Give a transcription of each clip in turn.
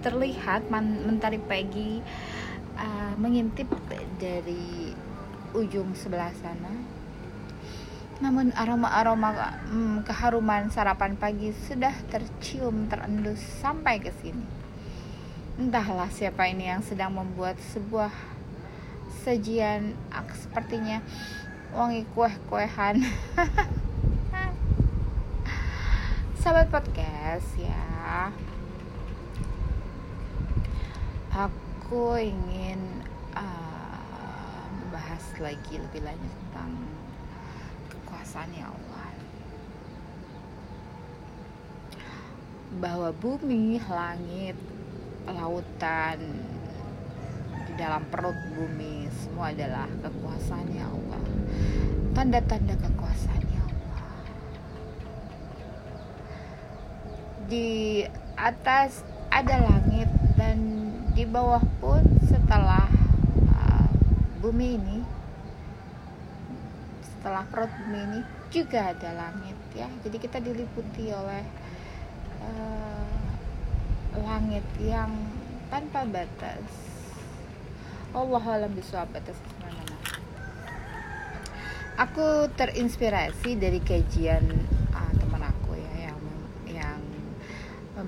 terlihat mentari pagi uh, mengintip dari ujung sebelah sana. Namun aroma-aroma hmm, keharuman sarapan pagi sudah tercium terendus sampai ke sini. Entahlah siapa ini yang sedang membuat sebuah sajian sepertinya wangi kue-kuehan. Sahabat podcast ya aku ingin uh, lagi lebih lanjut tentang kekuasaan ya Allah. Bahwa bumi, langit, lautan di dalam perut bumi semua adalah kekuasaan ya Allah. Tanda-tanda kekuasaan ya Allah. Di atas ada langit dan di bawah pun setelah uh, bumi ini setelah perut bumi ini juga ada langit ya. Jadi kita diliputi oleh uh, langit yang tanpa batas. Allah alam bisa batas ke mana-mana aku terinspirasi dari kajian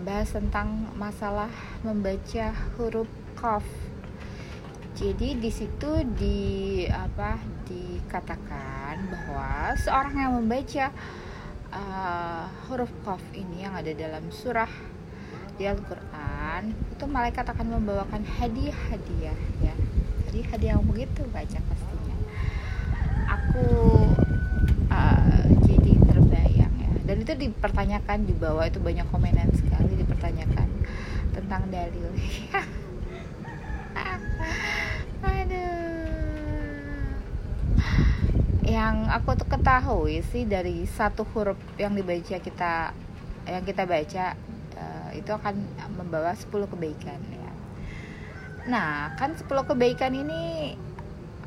membahas tentang masalah membaca huruf qaf. Jadi di situ di apa dikatakan bahwa seorang yang membaca uh, huruf qaf ini yang ada dalam surah di Al-Qur'an itu malaikat akan membawakan hadiah-hadiah ya. Jadi hadiah yang begitu baca pastinya. Aku uh, dan itu dipertanyakan di bawah itu banyak komenan dipertanyakan tentang dalil. Aduh. Yang aku tuh ketahui sih dari satu huruf yang dibaca kita yang kita baca uh, itu akan membawa 10 kebaikan ya. Nah kan 10 kebaikan ini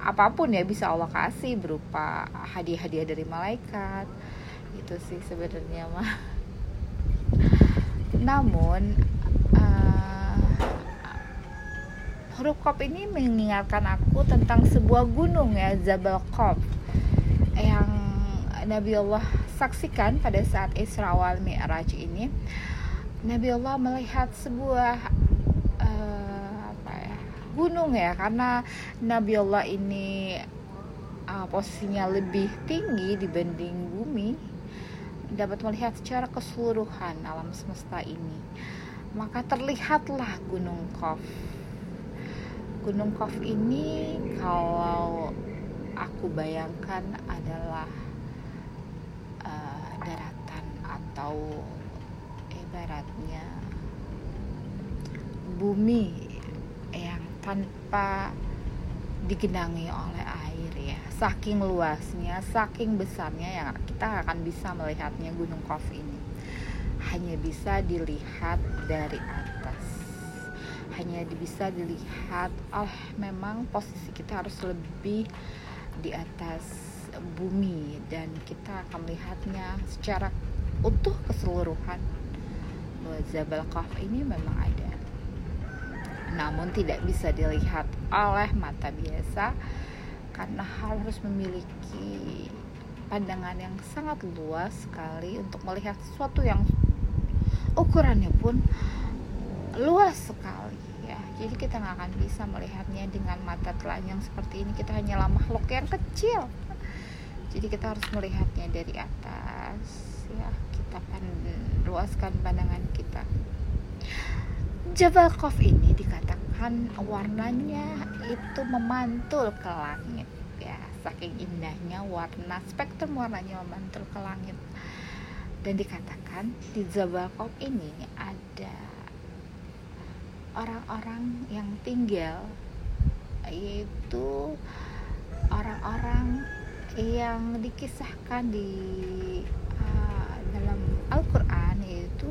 apa pun ya bisa Allah kasih berupa hadiah-hadiah dari malaikat. Itu sih sebenarnya mah namun uh, huruf kop ini mengingatkan aku tentang sebuah gunung ya Jabal Kop yang Nabi Allah saksikan pada saat Isra wal Mi'raj ini. Nabi Allah melihat sebuah apa ya gunung ya karena Nabi Allah ini uh, posisinya lebih tinggi dibanding bumi dapat melihat secara keseluruhan alam semesta ini. Maka terlihatlah Gunung Kof. Gunung Kof ini kalau aku bayangkan adalah uh, daratan atau ibaratnya bumi yang tanpa digenangi oleh air ya. Saking luasnya saking besarnya yang kita akan bisa melihatnya gunung Kof ini. Hanya bisa dilihat dari atas. Hanya bisa dilihat oh memang posisi kita harus lebih di atas bumi. Dan kita akan melihatnya secara utuh keseluruhan. Bahwa Jabal Kof ini memang ada. Namun tidak bisa dilihat oleh mata biasa karena harus memiliki pandangan yang sangat luas sekali untuk melihat sesuatu yang ukurannya pun luas sekali ya. Jadi kita nggak akan bisa melihatnya dengan mata telanjang seperti ini. Kita hanyalah makhluk yang kecil. Jadi kita harus melihatnya dari atas ya. Kita pan luaskan pandangan kita Jabal Kof ini dikatakan warnanya itu memantul ke langit ya. Saking indahnya warna spektrum warnanya memantul ke langit. Dan dikatakan di Jabal Kof ini ada orang-orang yang tinggal yaitu orang-orang yang dikisahkan di uh, dalam Al-Quran yaitu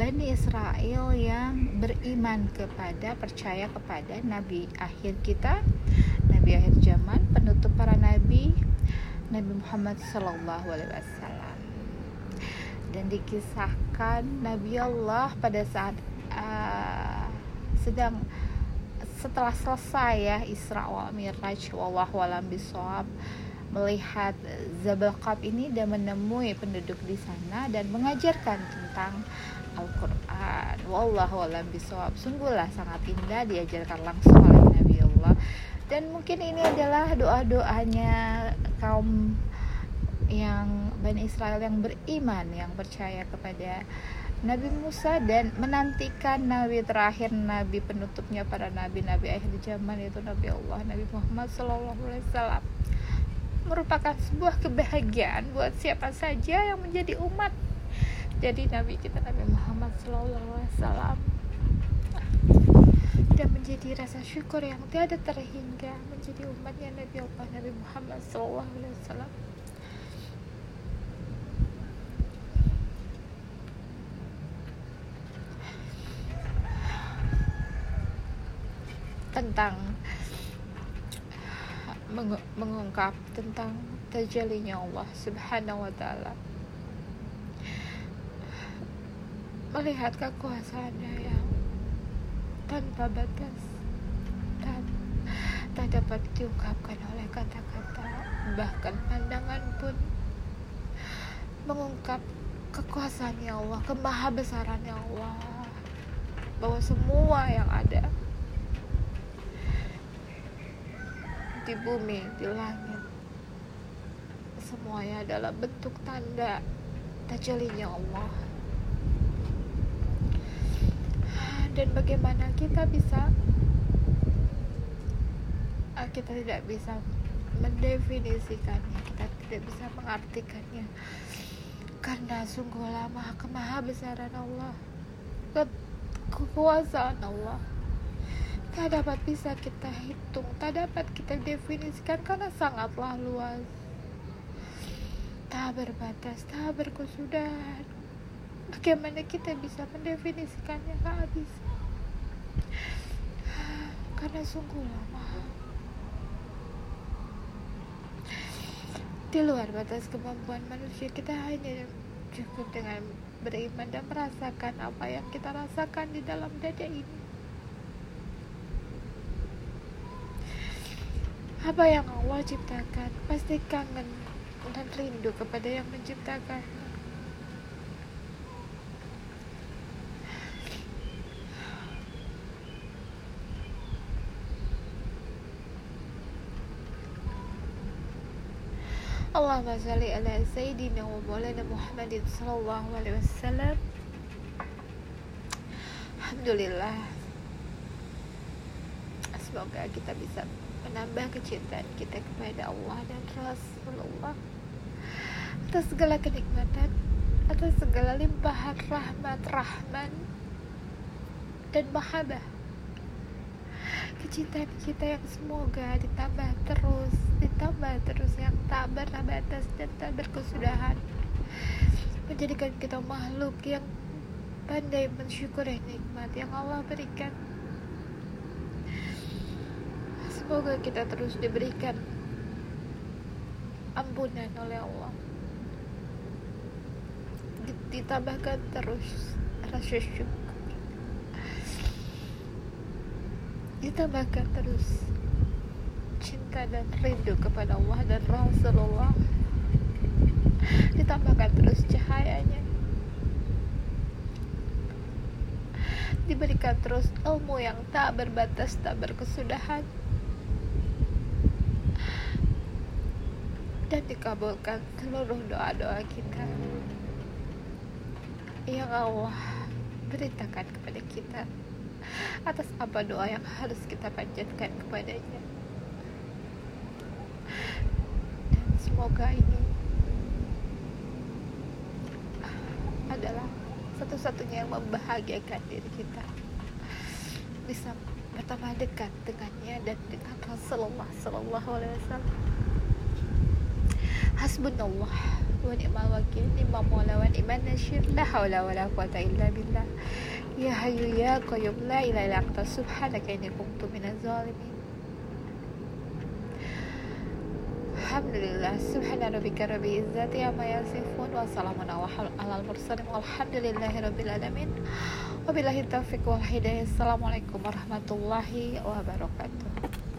Bani Israel yang beriman kepada percaya kepada Nabi akhir kita Nabi akhir zaman penutup para Nabi Nabi Muhammad Wasallam. Dan dikisahkan Nabi Allah pada saat uh, sedang setelah selesai ya Isra wa Miraj wallahu alam bisawab melihat Zabal Qab ini dan menemui penduduk di sana dan mengajarkan tentang Al-Quran. Wallahu alam bisawab sungguhlah sangat indah diajarkan langsung oleh Nabi Allah. Dan mungkin ini adalah doa-doanya kaum yang Bani Israel yang beriman yang percaya kepada Nabi Musa dan menantikan Nabi terakhir Nabi penutupnya para Nabi-Nabi akhir zaman yaitu Nabi Allah Nabi Muhammad Sallallahu Alaihi Wasallam. Merupakan sebuah kebahagiaan buat siapa saja yang menjadi umat jadi Nabi kita Nabi Muhammad Wasallam dan menjadi rasa syukur yang tiada terhingga menjadi umatnya Nabi Allah Nabi Muhammad Wasallam. Tentang meng mengungkap tentang terjalinya Allah Subhanahu wa taala melihat kekuasaannya yang tanpa batas dan tak dapat diungkapkan oleh kata-kata bahkan pandangan pun mengungkap kekuasaannya Allah kemahabesarannya Allah bahwa semua yang ada di bumi, di langit. Semuanya adalah bentuk tanda tajalinya Allah. Dan bagaimana kita bisa ah, kita tidak bisa mendefinisikannya, kita tidak bisa mengartikannya. Karena sungguh lama kemahabesaran Allah, kekuasaan Allah tak dapat bisa kita hitung, tak dapat kita definisikan karena sangatlah luas. Tak berbatas, tak berkesudahan. Bagaimana kita bisa mendefinisikannya tak habis? Karena sungguh lama. Di luar batas kemampuan manusia, kita hanya cukup dengan beriman dan merasakan apa yang kita rasakan di dalam dada ini. apa yang Allah ciptakan pasti kangen dan rindu kepada yang menciptakan Allahumma salli ala Sayyidina wa maulana Muhammadin sallallahu alaihi wasallam. Alhamdulillah. Semoga kita bisa menambah kecintaan kita kepada Allah dan Rasulullah. Atas segala kenikmatan atas segala limpahan rahmat Rahman dan mahabah kecintaan kita yang semoga ditambah terus ditambah terus yang tak batas dan tak berkesudahan menjadikan kita makhluk yang pandai mensyukuri nikmat yang Allah berikan Semoga kita terus diberikan ampunan oleh Allah. Ditambahkan terus rasa syukur. Ditambahkan terus cinta dan rindu kepada Allah dan Rasulullah. Ditambahkan terus cahayanya. Diberikan terus ilmu yang tak berbatas, tak berkesudahan. dan dikabulkan seluruh doa-doa kita yang Allah beritakan kepada kita atas apa doa yang harus kita panjatkan kepadanya. Dan semoga ini adalah satu-satunya yang membahagiakan diri kita. Bisa bertambah dekat dengannya dan dengan Rasulullah Sallallahu Alaihi Wasallam. Hasbunallah wa ni'mal wakil ni'mal maula wa ni'man nasir la haula wa la quwata illa billah ya hayyu ya qayyum la ilaha illa anta subhanaka inni kuntu minaz zalimin Alhamdulillah Subhana rabbika rabbil izzati amma yasifun wa salamun ala mursalin walhamdulillahi rabbil alamin wabillahi taufiq wal hidayah assalamualaikum warahmatullahi wabarakatuh